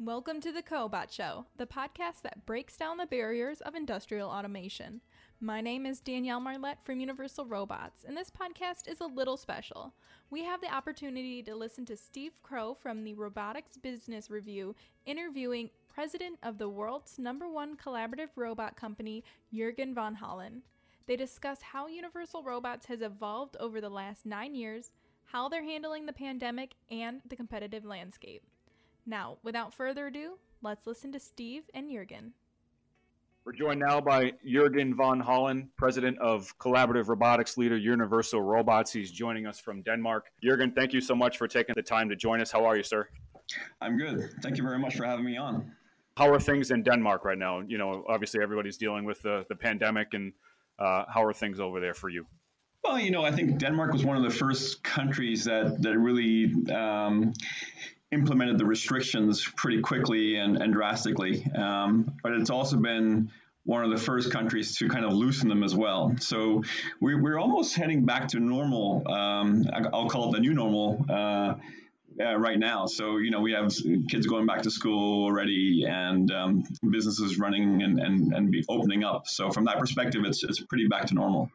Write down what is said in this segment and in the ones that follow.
Welcome to the Cobot Show, the podcast that breaks down the barriers of industrial automation. My name is Danielle Marlette from Universal Robots, and this podcast is a little special. We have the opportunity to listen to Steve Crowe from the Robotics Business Review interviewing president of the world's number one collaborative robot company, Jurgen von Hollen. They discuss how Universal Robots has evolved over the last nine years, how they're handling the pandemic, and the competitive landscape. Now, without further ado, let's listen to Steve and Jurgen. We're joined now by Jurgen von Hollen, president of collaborative robotics leader Universal Robots. He's joining us from Denmark. Jurgen, thank you so much for taking the time to join us. How are you, sir? I'm good. Thank you very much for having me on. How are things in Denmark right now? You know, obviously everybody's dealing with the, the pandemic, and uh, how are things over there for you? Well, you know, I think Denmark was one of the first countries that that really um, implemented the restrictions pretty quickly and, and drastically. Um, but it's also been one of the first countries to kind of loosen them as well. So we're, we're almost heading back to normal. Um, I'll call it the new normal. Uh, uh, right now. So, you know, we have kids going back to school already and um, businesses running and, and, and be opening up. So, from that perspective, it's, it's pretty back to normal.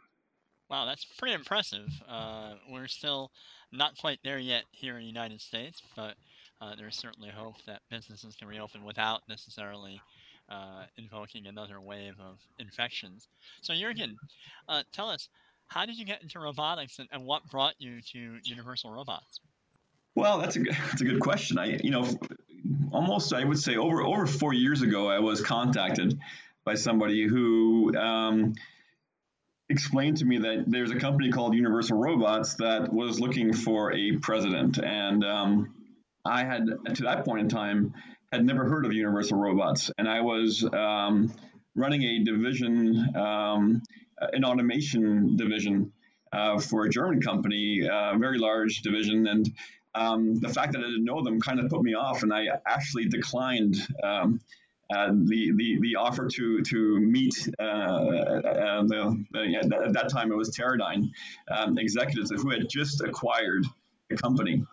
Wow, that's pretty impressive. Uh, we're still not quite there yet here in the United States, but uh, there's certainly hope that businesses can reopen without necessarily uh, invoking another wave of infections. So, Jurgen, uh, tell us, how did you get into robotics and, and, what brought you to Universal Robots? Well, that's a that's a good question. I, you know, almost I would say over over four years ago, I was contacted by somebody who um, explained to me that there's a company called Universal Robots that was looking for a president, and um, I had, to that point in time, had never heard of Universal Robots, and I was um, running a division, um, an automation division uh, for a German company, a very large division, and um, the fact that I didn't know them kind of put me off, and I actually declined. Um, uh, the, the the offer to to meet uh, uh, the, at that time it was Teradyne um, executives who had just acquired the company.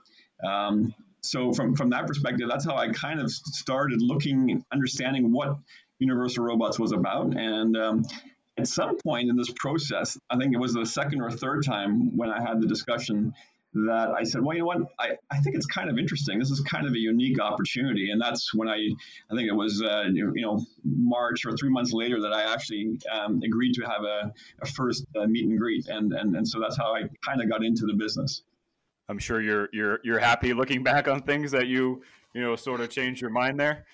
Um, so from from that perspective, that's how I kind of started looking, understanding what Universal Robots was about, and um, at some point in this process, I think it was the second or third time when I had the discussion that I said, well, you know what, I, I think it's kind of interesting. This is kind of a unique opportunity. And that's when I, I think it was, uh, you know, March or three months later that I actually um, agreed to have a, a first uh, meet and greet. And, and, and so that's how I kind of got into the business. I'm sure you're you're you're happy looking back on things that you you know sort of changed your mind there.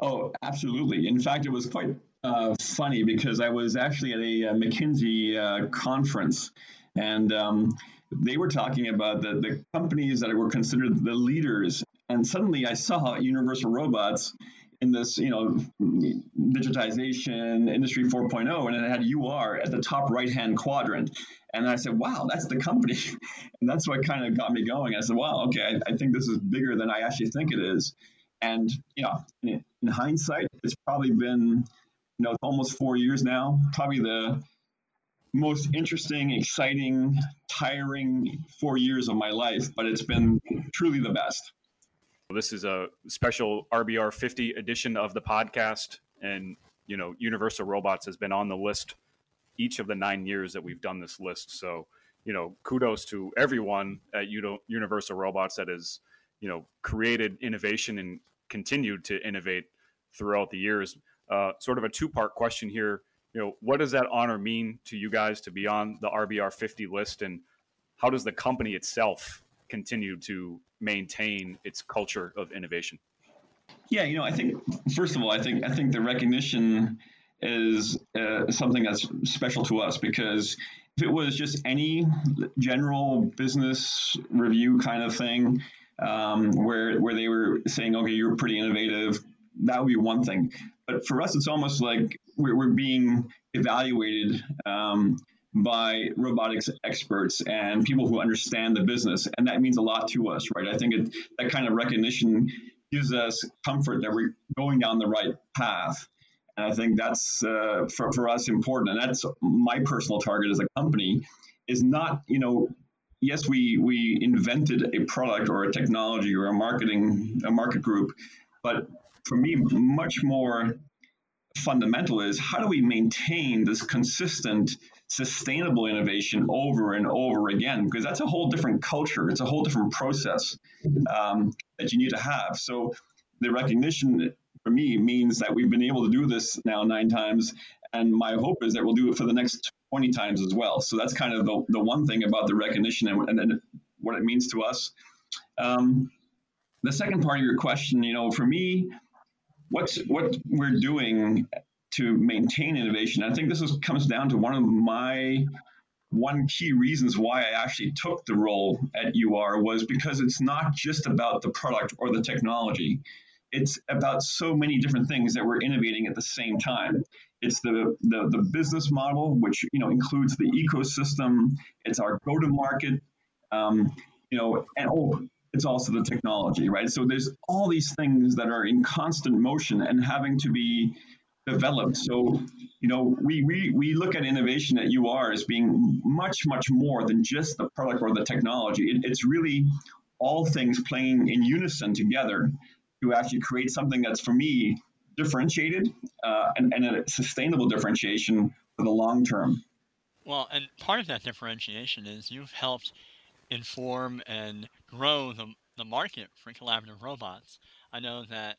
Oh, absolutely. In fact, it was quite uh, funny because I was actually at a, a McKinsey uh, conference, and um, they were talking about the, the companies that were considered the leaders. And suddenly, I saw Universal Robots in this, you know, digitization industry 4.0, and it had UR at the top right hand quadrant. And I said, wow, that's the company. And that's what kind of got me going. I said, wow, okay, I, I think this is bigger than I actually think it is. And, you know, in, in hindsight, it's probably been, you know, almost four years now, probably the most interesting, exciting, tiring four years of my life, but it's been truly the best. This is a special RBR 50 edition of the podcast. And, you know, Universal Robots has been on the list each of the nine years that we've done this list. So, you know, kudos to everyone at Universal Robots that has, you know, created innovation and continued to innovate throughout the years. Uh, sort of a two part question here. You know, what does that honor mean to you guys to be on the RBR 50 list, and how does the company itself continue to maintain its culture of innovation? Yeah, you know, I think first of all, I think I think the recognition is uh, something that's special to us because if it was just any general business review kind of thing um, where where they were saying, okay, you're pretty innovative, that would be one thing. But for us, it's almost like we're, we're being evaluated um, by robotics experts and people who understand the business, and that means a lot to us, right? I think it, that kind of recognition gives us comfort that we're going down the right path. And I think that's uh, for, for us important. And that's my personal target as a company is not, you know, yes, we, we invented a product or a technology or a marketing, a market group, But for me, much more fundamental is how do we maintain this consistent, sustainable innovation over and over again? Because that's a whole different culture. It's a whole different process um, that you need to have. So the recognition for me means that we've been able to do this now nine times. And my hope is that we'll do it for the next 20 times as well. So that's kind of the, the one thing about the recognition and, and, and what it means to us. Um, the second part of your question, you know, for me, what's what we're doing to maintain innovation. I think this is, comes down to one of my one key reasons why I actually took the role at UR was because it's not just about the product or the technology. It's about so many different things that we're innovating at the same time. It's the, the, the business model, which you know includes the ecosystem. It's our go-to-market, um, you know, and oh, it's also the technology, right? So there's all these things that are in constant motion and having to be developed. So, you know, we, we, we look at innovation at UR as being much, much more than just the product or the technology. It, it's really all things playing in unison together to actually create something that's, for me, differentiated uh, and, and a sustainable differentiation for the long term. Well, and part of that differentiation is you've helped inform and grow the, the market for collaborative robots. I know that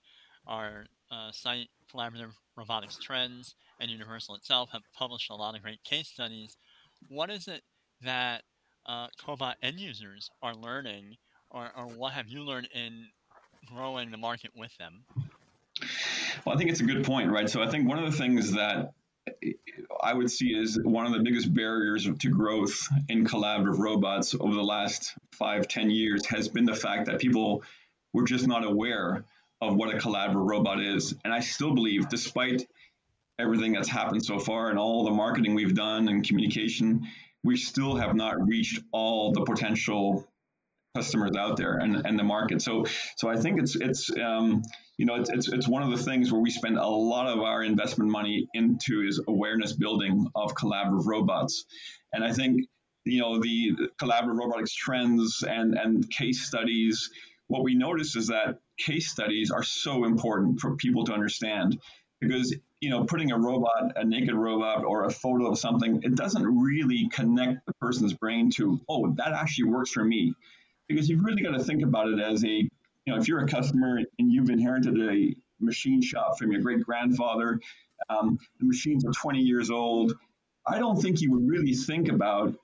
our uh, site, Collaborative Robotics Trends, and Universal itself have published a lot of great case studies. What is it that uh, Cobot end users are learning, or, or what have you learned in growing the market with them? Well, I think it's a good point, right? So I think one of the things that I would see is one of the biggest barriers to growth in collaborative robots over the last five, ten years has been the fact that people were just not aware of what a collaborative robot is. And I still believe, despite everything that's happened so far and all the marketing we've done and communication, we still have not reached all the potential customers out there and, and the market. So so I think it's it's um, you know it's, it's it's one of the things where we spend a lot of our investment money into is awareness building of collaborative robots, and I think you know the collaborative robotics trends and and case studies. What we notice is that case studies are so important for people to understand because you know putting a robot a naked robot or a photo of something it doesn't really connect the person's brain to oh that actually works for me because you've really got to think about it as a, you know, if you're a customer and you've inherited a machine shop from your great grandfather, um, the machines are 20 years old. I don't think you would really think about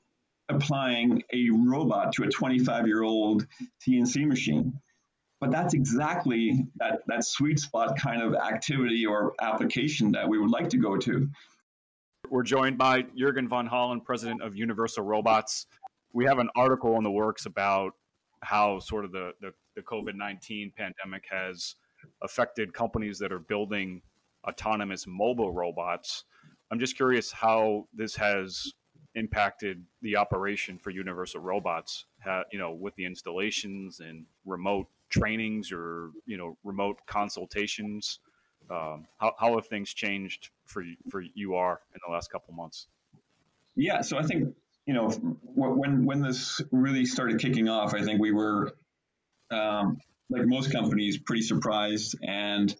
applying a robot to a 25 year old CNC machine. But that's exactly that, that sweet spot kind of activity or application that we would like to go to. We're joined by Jurgen von Hollen, president of Universal Robots. We have an article in the works about how sort of the, the, the COVID 19 pandemic has affected companies that are building autonomous mobile robots. I'm just curious how this has impacted the operation for Universal Robots, how, you know, with the installations and remote trainings or, you know, remote consultations. Um, how, how have things changed for, for UR in the last couple months? Yeah, so I think you know, when when this really started kicking off, I think we were, um, like most companies, pretty surprised, and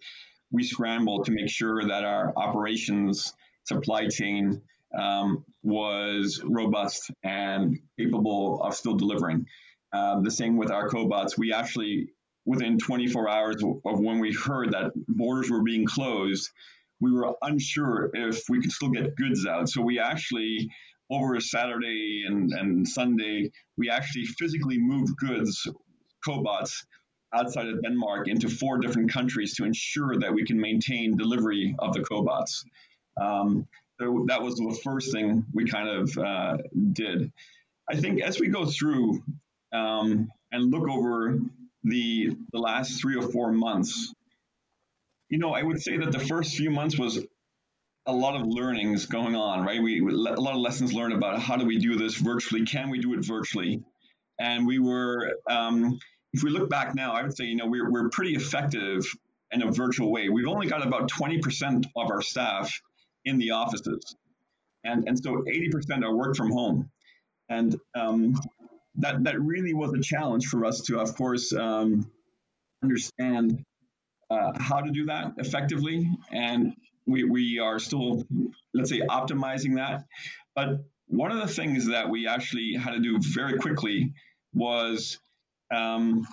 we scrambled to make sure that our operations supply chain um, was robust and capable of still delivering. Um, the same with our cobots. We actually, within 24 hours of when we heard that borders were being closed, we were unsure if we could still get goods out. So we actually over a Saturday and, and Sunday, we actually physically moved goods, cobots, outside of Denmark into four different countries to ensure that we can maintain delivery of the cobots. Um, so that was the first thing we kind of uh, did. I think as we go through um, and look over the the last three or four months, you know, I would say that the first few months was a lot of learnings going on, right? We, a lot of lessons learned about how do we do this virtually? Can we do it virtually? And we were, um, if we look back now, I would say, you know, we're, we're pretty effective in a virtual way. We've only got about 20% of our staff in the offices. And, and so 80% are work from home. And um, that, that really was a challenge for us to, of course, um, understand uh, how to do that effectively, and we, we are still, let's say, optimizing that. But one of the things that we actually had to do very quickly was um,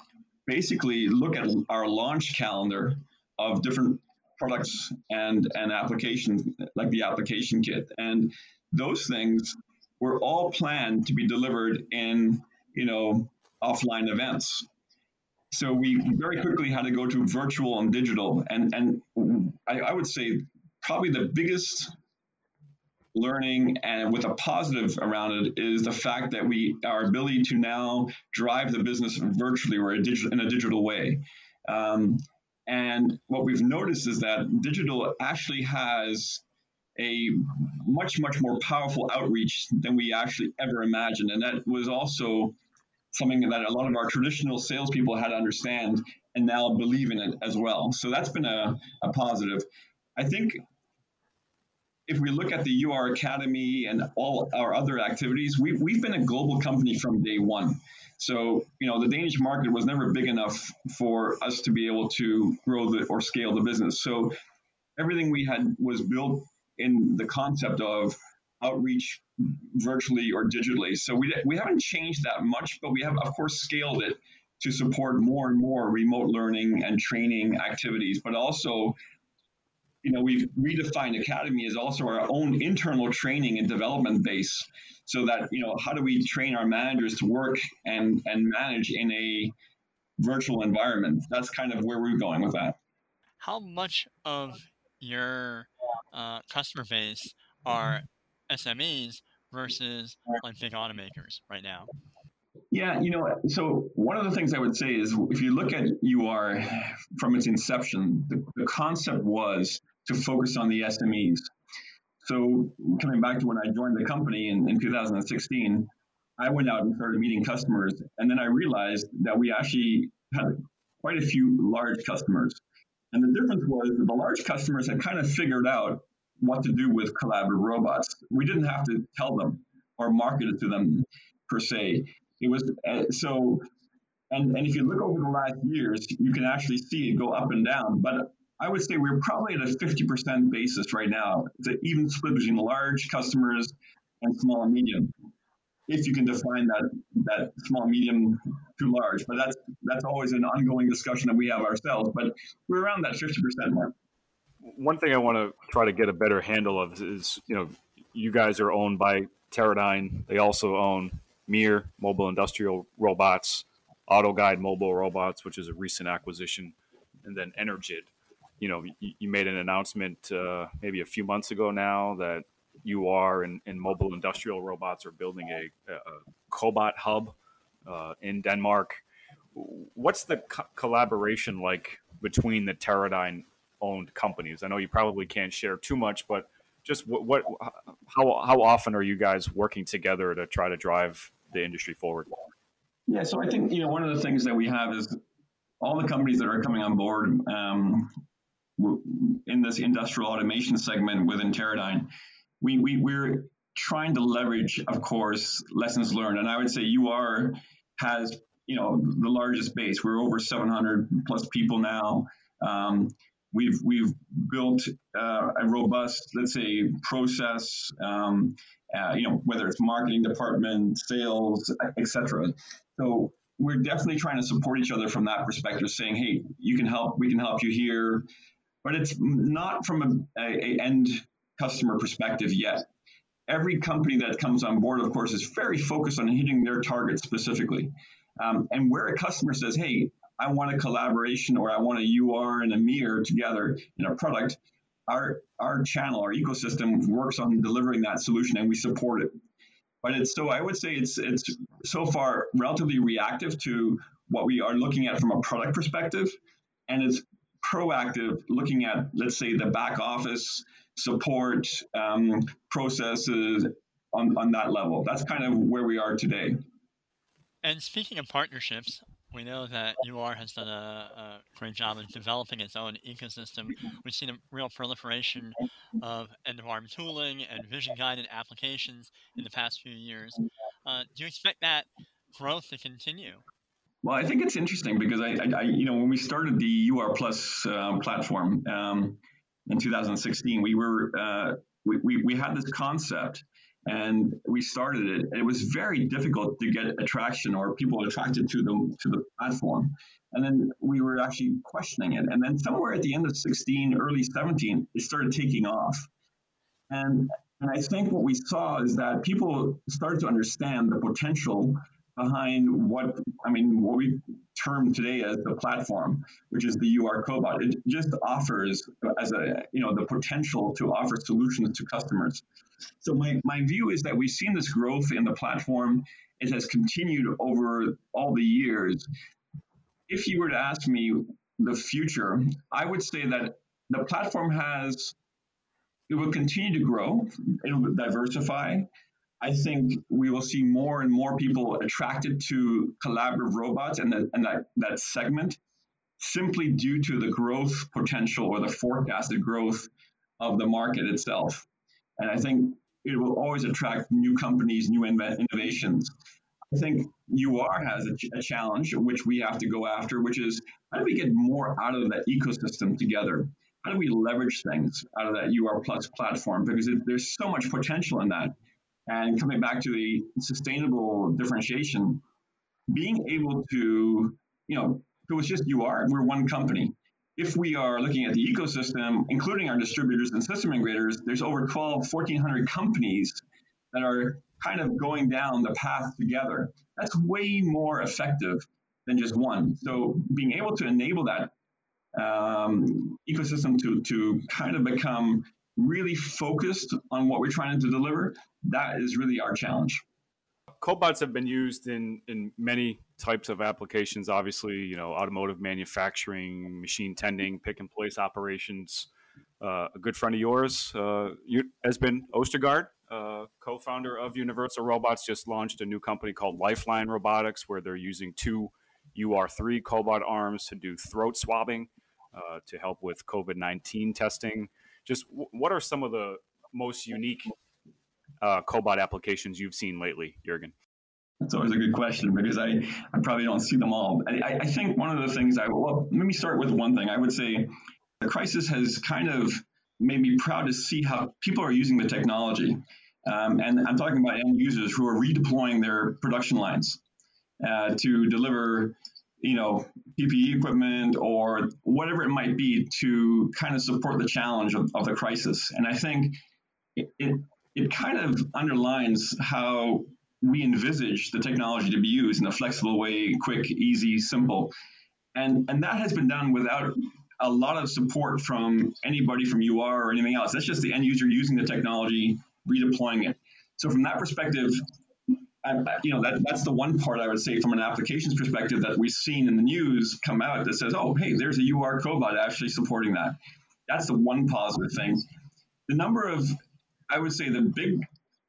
basically look at our launch calendar of different products and and applications like the application kit. And those things were all planned to be delivered in you know offline events. So we very quickly had to go to virtual and digital. And and I, I would say probably the biggest learning and with a positive around it is the fact that we our ability to now drive the business virtually or a in a digital way. Um, and what we've noticed is that digital actually has a much much more powerful outreach than we actually ever imagined, and that was also something that a lot of our traditional salespeople had to understand and now believe in it as well. So that's been a, a positive. I think if we look at the UR Academy and all our other activities, we've, we've been a global company from day one. So, you know, the Danish market was never big enough for us to be able to grow the, or scale the business. So, everything we had was built in the concept of outreach virtually or digitally. So, we, we haven't changed that much, but we have, of course, scaled it to support more and more remote learning and training activities, but also you know, we've redefined academy as also our own internal training and development base so that, you know, how do we train our managers to work and, and manage in a virtual environment? That's kind of where we're going with that. How much of your uh, customer base are SMEs versus like big automakers right now? Yeah, you know, so one of the things I would say is if you look at UR from its inception, the, the concept was to focus on the SMEs. So coming back to when I joined the company in, in 2016, I went out and started meeting customers, and then I realized that we actually had quite a few large customers. And the difference was that the large customers had kind of figured out what to do with collaborative robots. We didn't have to tell them or market it to them per se. It was uh, so, and, and if you look over the last years, you can actually see it go up and down. But I would say we're probably at a 50% basis right now. It's an even split between large customers and small and medium. If you can define that that small, medium to large, but that's that's always an ongoing discussion that we have ourselves. But we're around that 50% mark. One thing I want to try to get a better handle of is, you know, you guys are owned by Teradyne. They also own MiR, Mobile Industrial Robots, AutoGuide Mobile Robots, which is a recent acquisition, and then Energid you know, you, you made an announcement uh, maybe a few months ago now that UR and, and mobile industrial robots are building a, a cobot hub uh, in Denmark. What's the co- collaboration like between the Teradyne owned companies? I know you probably can't share too much, but just what, what how, how often are you guys working together to try to drive the industry forward? Yeah, so I think you know one of the things that we have is all the companies that are coming on board um, in this industrial automation segment within Teradyne, we, we, we're trying to leverage, of course, lessons learned. And I would say UR has, you know, the largest base. We're over 700 plus people now. Um, we've we've built uh, a robust, let's say, process. Um, uh, you know, whether it's marketing department, sales, etc. So we're definitely trying to support each other from that perspective, saying, "Hey, you can help. We can help you here but it's not from a, a, a end customer perspective yet. Every company that comes on board, of course, is very focused on hitting their target specifically. Um, and where a customer says, "Hey, I want a collaboration or I want a UR and a MiR together in a product," our our channel, our ecosystem works on delivering that solution, and we support it. But it's so I would say it's it's so far relatively reactive to what we are looking at from a product perspective, and it's proactive, looking at, let's say, the back office support um, processes on, on that level. That's kind of where we are today. And speaking of partnerships, we know that UR has done a, a, great job of developing its own ecosystem. We've seen a real proliferation of end of arm tooling and vision guided applications in the past few years. Uh, do you expect that growth to continue? Well, I think it's interesting because I, I, I you know, when we started the UR Plus uh, platform um, in 2016, we were uh, we, we, we had this concept and we started it. It was very difficult to get attraction or people attracted to the to the platform. And then we were actually questioning it. And then somewhere at the end of 16, early 17, it started taking off. And and I think what we saw is that people started to understand the potential behind what I mean, what we term today as the platform, which is the UR Cobot. It just offers as a you know the potential to offer solutions to customers. So my, my view is that we've seen this growth in the platform. It has continued over all the years. If you were to ask me the future, I would say that the platform has it will continue to grow, it will diversify, I think we will see more and more people attracted to collaborative robots and, the, and that, that segment simply due to the growth potential or the forecasted growth of the market itself. And I think it will always attract new companies, new innovations. I think UR has a, a, challenge which we have to go after, which is how do we get more out of that ecosystem together? How do we leverage things out of that UR Plus platform? Because it, there's so much potential in that. And coming back to the sustainable differentiation, being able to, you know, it was just you are, we're one company. If we are looking at the ecosystem, including our distributors and system integrators, there's over 12, 1,400 companies that are kind of going down the path together. That's way more effective than just one. So being able to enable that um, ecosystem to, to kind of become really focused on what we're trying to deliver, that is really our challenge. Cobots have been used in, in many types of applications, obviously, you know, automotive manufacturing, machine tending, pick and place operations. Uh, a good friend of yours uh, Esben Ostergaard, uh, co-founder of Universal Robots, just launched a new company called Lifeline Robotics, where they're using two UR3 cobot arms to do throat swabbing uh, to help with COVID-19 testing just w- what are some of the most unique uh, cobot applications you've seen lately, Jurgen? That's always a good question because I, I probably don't see them all. I, I think one of the things I, well, let me start with one thing. I would say the crisis has kind of made me proud to see how people are using the technology. Um, and I'm talking about end users who are redeploying their production lines uh, to deliver you know, PPE equipment or whatever it might be to kind of support the challenge of, of the crisis. And I think it, it, it kind of underlines how we envisage the technology to be used in a flexible way, quick, easy, simple. And, and that has been done without a lot of support from anybody from UR or anything else. That's just the end user using the technology, redeploying it. So from that perspective, I, you know, that, that's the one part I would say from an applications perspective that we've seen in the news come out that says, oh, hey, there's a UR cobot actually supporting that. That's the one positive thing. The number of, I would say, the big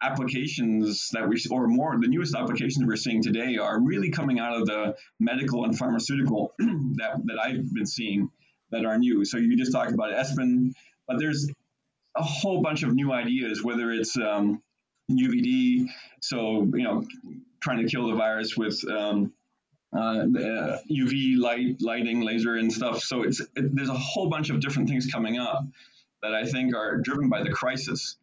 applications that we, or more, the newest applications we're seeing today are really coming out of the medical and pharmaceutical that, that I've been seeing that are new. So you just talked about Esben, but there's a whole bunch of new ideas, whether it's um, UVD, so you know, trying to kill the virus with um, uh, UV light, lighting, laser, and stuff. So it's it, there's a whole bunch of different things coming up that I think are driven by the crisis.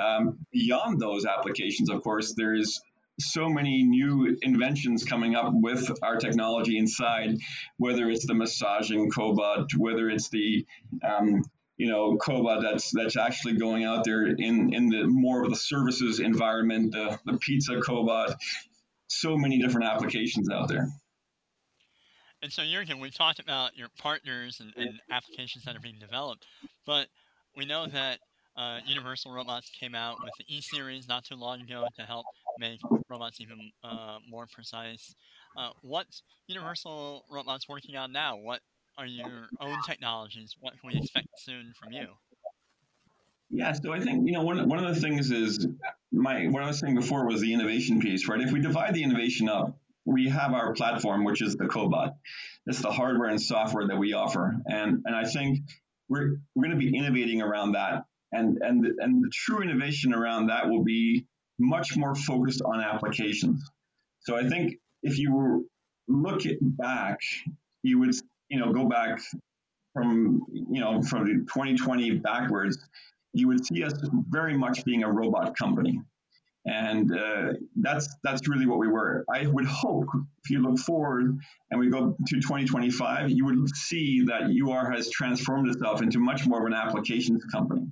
Um, beyond those applications, of course, there's so many new inventions coming up with our technology inside, whether it's the massaging cobot, whether it's the um, you know, cobot that's that's actually going out there in in the more of the services environment, the, the pizza cobot, so many different applications out there. And so, Jurgen, we talked about your partners and, and applications that are being developed, but we know that uh, Universal Robots came out with the E series not too long ago to help make robots even uh, more precise. Uh, what's Universal Robots working on now? What are your own technologies? What can we expect soon from you? Yeah, so I think you know one one of the things is my what I was saying before was the innovation piece, right? If we divide the innovation up, we have our platform, which is the Cobot. It's the hardware and software that we offer, and and I think we're we're going to be innovating around that, and and and the true innovation around that will be much more focused on applications. So I think if you look back, you would you know go back from you know from 2020 backwards, you would see us very much being a robot company, and uh, that's that's really what we were. I would hope if you look forward and we go to 2025, you would see that UR has transformed itself into much more of an applications company,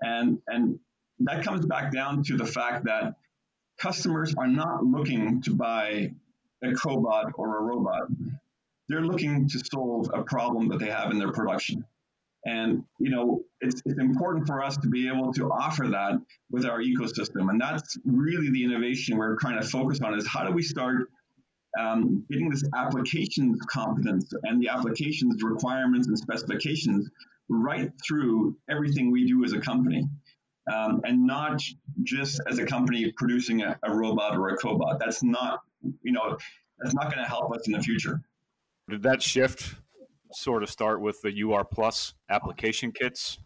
and and that comes back down to the fact that customers are not looking to buy a cobot or a robot. They're looking to solve a problem that they have in their production. And you know, it's, it's important for us to be able to offer that with our ecosystem. And that's really the innovation we're trying to focus on is how do we start um, getting this applications competence and the applications requirements and specifications right through everything we do as a company. Um, and not just as a company producing a, a robot or a cobot. That's not, you know, that's not going to help us in the future. Did that shift sort of start with the UR Plus application kits?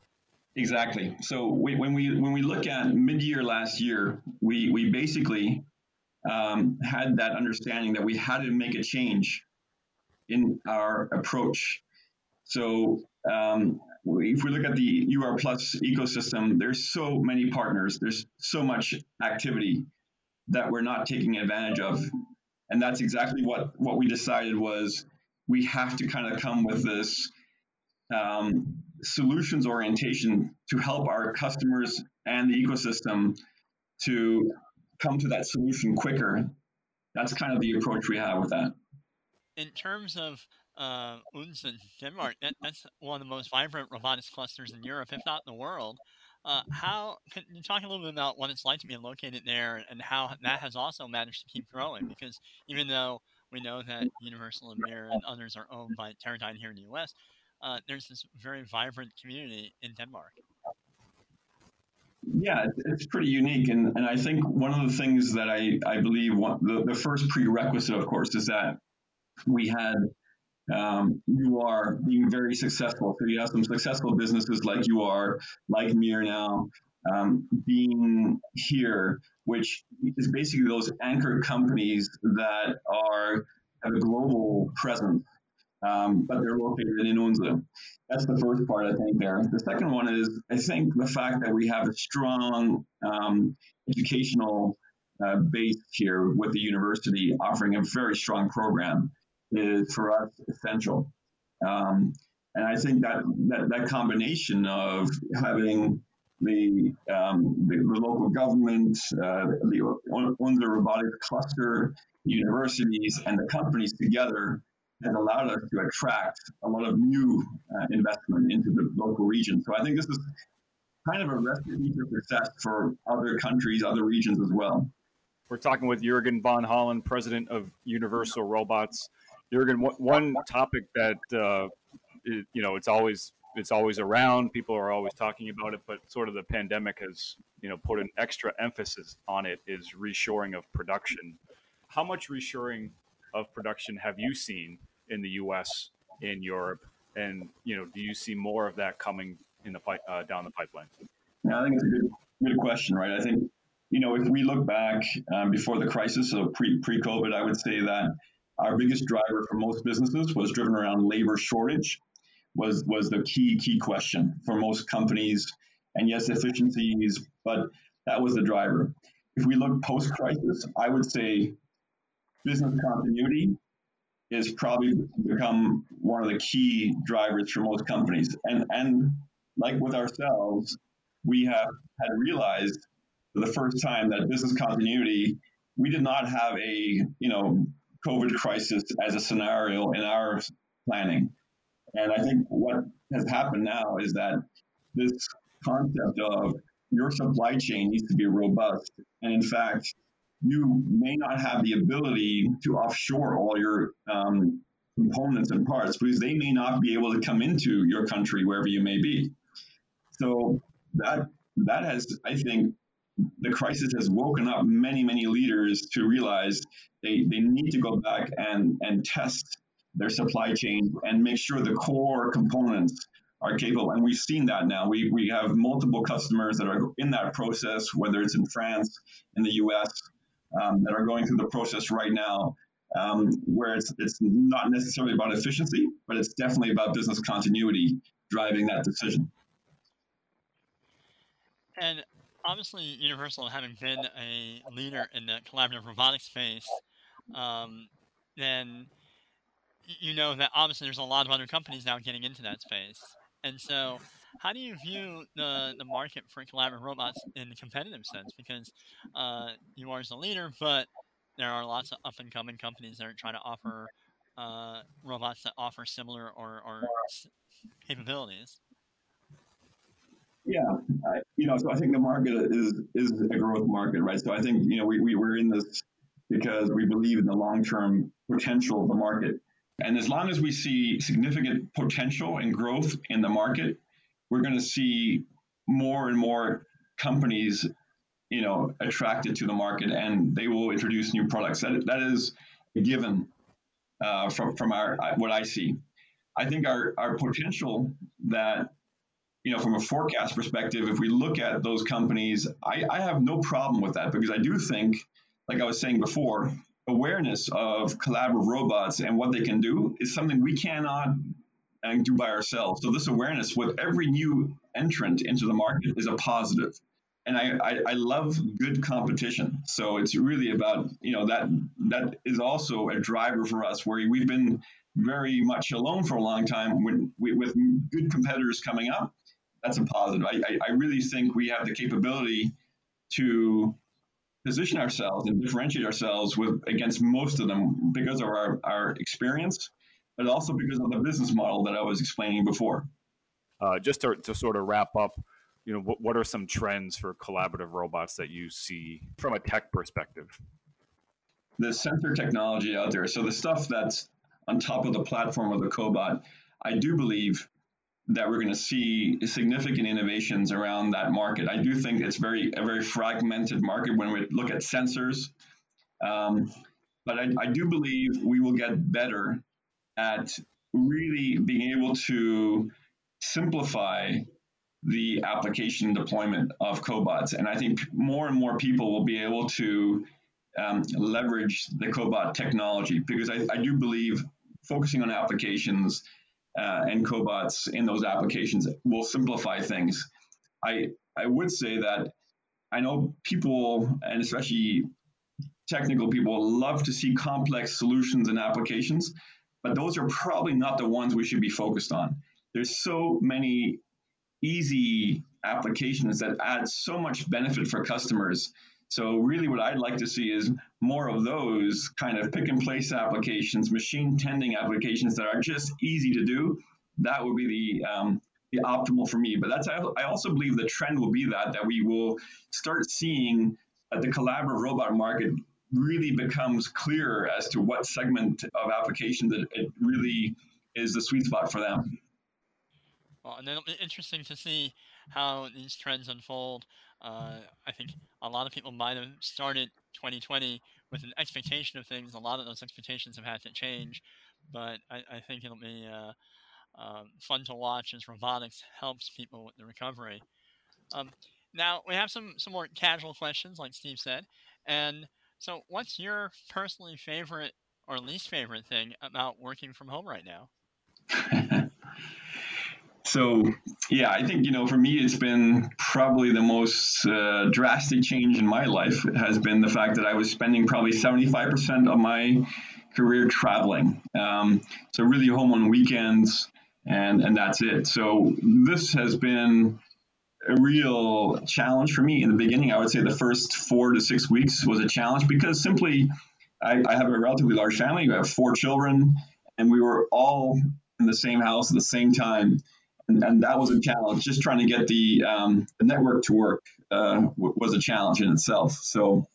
Exactly. So we, when we when we look at mid-year last year, we we basically um, had that understanding that we had to make a change in our approach. So um, if we look at the UR Plus ecosystem, there's so many partners, there's so much activity that we're not taking advantage of, and that's exactly what what we decided was we have to kind of come with this um, solutions orientation to help our customers and the ecosystem to come to that solution quicker. That's kind of the approach we have with that. In terms of uh, Odense, Denmark, that, that's one of the most vibrant robotics clusters in Europe, if not in the world. Uh, how can you talk a little bit about what it's like to be located there and how that has also managed to keep growing? Because even though we know that Universal and Mir and others are owned by Teradyne here in the U.S. Uh, there's this very vibrant community in Denmark. Yeah, it's pretty unique, and, and I think one of the things that I, I believe one, the, the first prerequisite, of course, is that we had um, are being very successful. So you have some successful businesses like UR, like Mir now, um, being here, which is basically those anchor companies that are have a global presence, um, but they're located in Odense. That's the first part, I think, there. The second one is, I think, the fact that we have a strong um, educational uh, base here with the university offering a very strong program is for us essential. Um, and I think that, that that combination of having the, um, the, the, local government, uh, the, on robotics cluster, universities, and the companies together has allowed us to attract a lot of new uh, investment into the local region. So I think this is kind of a recipe for success for other countries, other regions as well. We're talking with Jurgen von Hollen, president of Universal Robots. Jurgen, one topic that uh, you know it's always it's always around. People are always talking about it, but sort of the pandemic has, you know, put an extra emphasis on it is reshoring of production. How much reshoring of production have you seen in the U.S. in Europe, and you know, do you see more of that coming in the uh, down the pipeline? Yeah, I think it's a good good question, right? I think you know if we look back um, before the crisis, so pre pre COVID, I would say that our biggest driver for most businesses was driven around labor shortage was was the key key question for most companies. And yes, efficiencies, but that was the driver. If we look post crisis, I would say business continuity is probably become one of the key drivers for most companies. And and like with ourselves, we have had realized for the first time that business continuity, we did not have a you know COVID crisis as a scenario in our planning. And I think what has happened now is that this concept of your supply chain needs to be robust. And in fact, you may not have the ability to offshore all your um, components and parts because they may not be able to come into your country wherever you may be. So that that has, I think, the crisis has woken up many, many leaders to realize they, they need to go back and, and test their supply chain and make sure the core components are capable. And we've seen that now. We, we have multiple customers that are in that process, whether it's in France, in the US, um, that are going through the process right now um, where it's it's not necessarily about efficiency, but it's definitely about business continuity driving that decision. And obviously, Universal having been a leader in the collaborative robotics space, um, then you know that obviously there's a lot of other companies now getting into that space. And so, how do you view the, the market for collaborative robots in the competitive sense? Because uh, you are a leader, but there are lots of up and coming companies that are trying to offer uh, robots that offer similar or, or capabilities. Yeah, I, you know, so I think the market is is a growth market, right? So I think you know we, we we're in this because we believe in the long term potential of the market, and as long as we see significant potential and growth in the market, we're going to see more and more companies, you know, attracted to the market, and they will introduce new products. That that is a given uh, from from our what I see. I think our our potential that you know, from a forecast perspective, if we look at those companies, I, I have no problem with that because I do think, like I was saying before, awareness of collaborative robots and what they can do is something we cannot and do by ourselves. So this awareness with every new entrant into the market is a positive. And I, I, I, love good competition. So it's really about, you know, that that is also a driver for us where we've been very much alone for a long time when, with good competitors coming up that's a positive. I, I, I really think we have the capability to position ourselves and differentiate ourselves with against most of them because of our, our experience, but also because of the business model that I was explaining before. Uh, just to, to sort of wrap up, you know, what, what are some trends for collaborative robots that you see from a tech perspective? The sensor technology out there, so the stuff that's on top of the platform of the cobot, I do believe that we're going to see significant innovations around that market. I do think it's very a very fragmented market when we look at sensors, um, but I, I, do believe we will get better at really being able to simplify the application deployment of cobots, and I think more and more people will be able to um, leverage the cobot technology because I, I do believe focusing on applications uh, and cobots in those applications will simplify things. I I would say that I know people and especially technical people love to see complex solutions and applications, but those are probably not the ones we should be focused on. There's so many easy applications that add so much benefit for customers so really what I'd like to see is more of those kind of pick and place applications, machine tending applications that are just easy to do. That would be the um, the optimal for me. But that's I also believe the trend will be that that we will start seeing that the collaborative robot market really becomes clearer as to what segment of application that it really is the sweet spot for them. Well, and it'll be interesting to see how these trends unfold. Uh, I think a lot of people might have started 2020 with an expectation of things. A lot of those expectations have had to change, but I, I think it'll be uh, uh, fun to watch as robotics helps people with the recovery. Um, now we have some some more casual questions, like Steve said, and so what's your personally favorite or least favorite thing about working from home right now? So, yeah, I think, you know, for me, it's been probably the most uh, drastic change in my life has been the fact that I was spending probably 75% of my career traveling. Um, so, really home on weekends, and, and that's it. So, this has been a real challenge for me in the beginning. I would say the first four to six weeks was a challenge because simply I, I have a relatively large family. I have four children, and we were all in the same house at the same time and, and that was a challenge. Just trying to get the, um, the network to work uh, w- was a challenge in itself. So,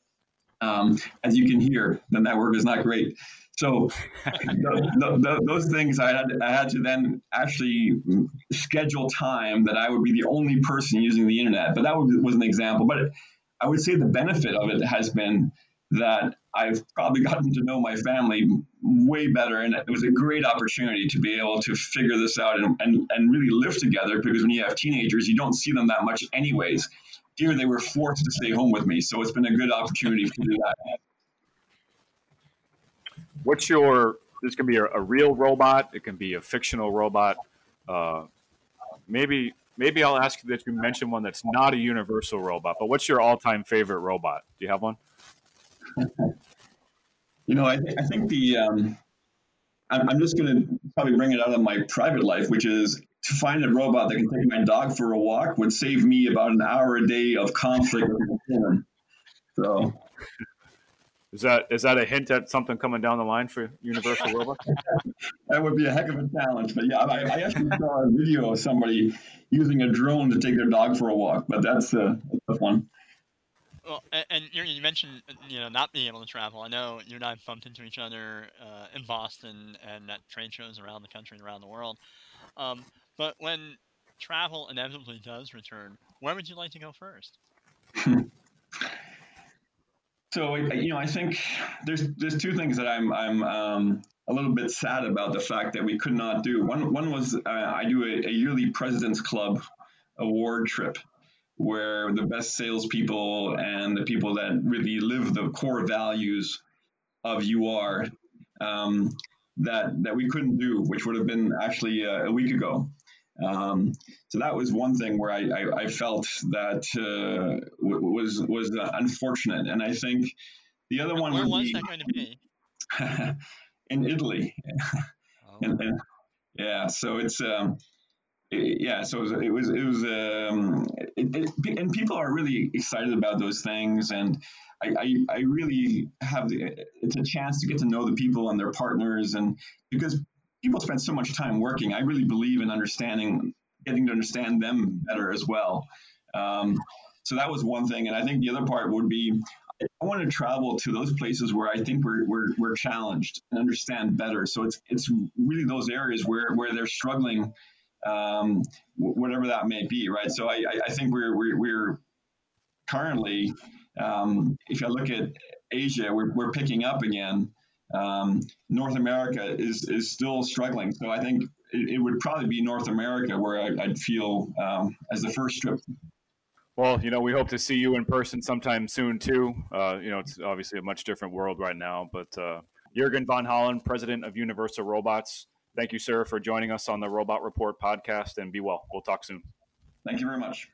um, as you can hear, the network is not great. So the, the, those things I had, I had to then actually schedule time that I would be the only person using the internet. But that was an example. But I would say the benefit of it has been that I've probably gotten to know my family way better. And it was a great opportunity to be able to figure this out and, and, and really live together because when you have teenagers, you don't see them that much, anyways. Here, they were forced to stay home with me. So it's been a good opportunity to do that. what's your? This can be a, a real robot. It can be a fictional robot. Uh, maybe maybe I'll ask that you mention one that's not a universal robot. But what's your all-time favorite robot? Do you have one? you know, I, th- I think the um, I'm, I'm just going to probably bring it out of my private life, which is to find a robot that can take my dog for a walk would save me about an hour a day of conflict with my children. So. Is that is that a hint at something coming down the line for Universal Robot? that would be a heck of a challenge. But yeah, I, I, actually saw a video of somebody using a drone to take their dog for a walk. But that's a tough one. Well, and, you mentioned you know not being able to travel. I know you and I bumped into each other uh, in Boston and at trade shows around the country and around the world. Um, but when travel inevitably does return, where would you like to go first? so you know, I think there's there's two things that I'm I'm um, a little bit sad about the fact that we could not do. One one was uh, I do a, a yearly President's Club award trip where the best salespeople and the people that really live the core values of UR um, that that we couldn't do, which would have been actually a, a week ago. Um, so that was one thing where I, I, I felt that uh, w- was was uh, unfortunate, and I think the other one where was be, that going to be? in Italy. Oh. and, and, yeah, so it's um, yeah, so it was it was, it um, it, and people are really excited about those things, and I, I, I really have the, it's a chance to get to know the people and their partners, and because people spend so much time working. I really believe in understanding, getting to understand them better as well. Um, so that was one thing, and I think the other part would be I want to travel to those places where I think we're, we're, we're challenged and understand better. So it's it's really those areas where, where they're struggling, um, whatever that may be, right? So I, I think we're, we're, we're currently, um, if I look at Asia, we're, we're picking up again um, North America is is still struggling. So I think it, it would probably be North America where I, would feel um, as the first trip. Well, you know, we hope to see you in person sometime soon too. Uh, you know, it's obviously a much different world right now, but uh, Jürgen von Hollen, president of Universal Robots. Thank you, sir, for joining us on the Robot Report podcast, and be well. We'll talk soon. Thank you very much.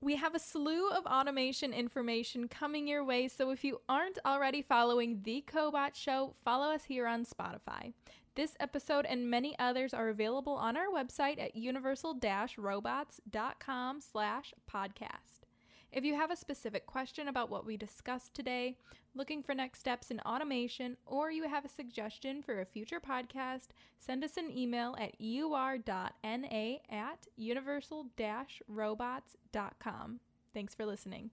We have a slew of automation information coming your way, so if you aren't already following The Cobot Show, follow us here on Spotify. This episode and many others are available on our website at universal-robots.com slash podcast. If you have a specific question about what we discussed today, looking for next steps in automation, or you have a suggestion for a future podcast, send us an email at ur.na at universal-robots.com. Thanks for listening.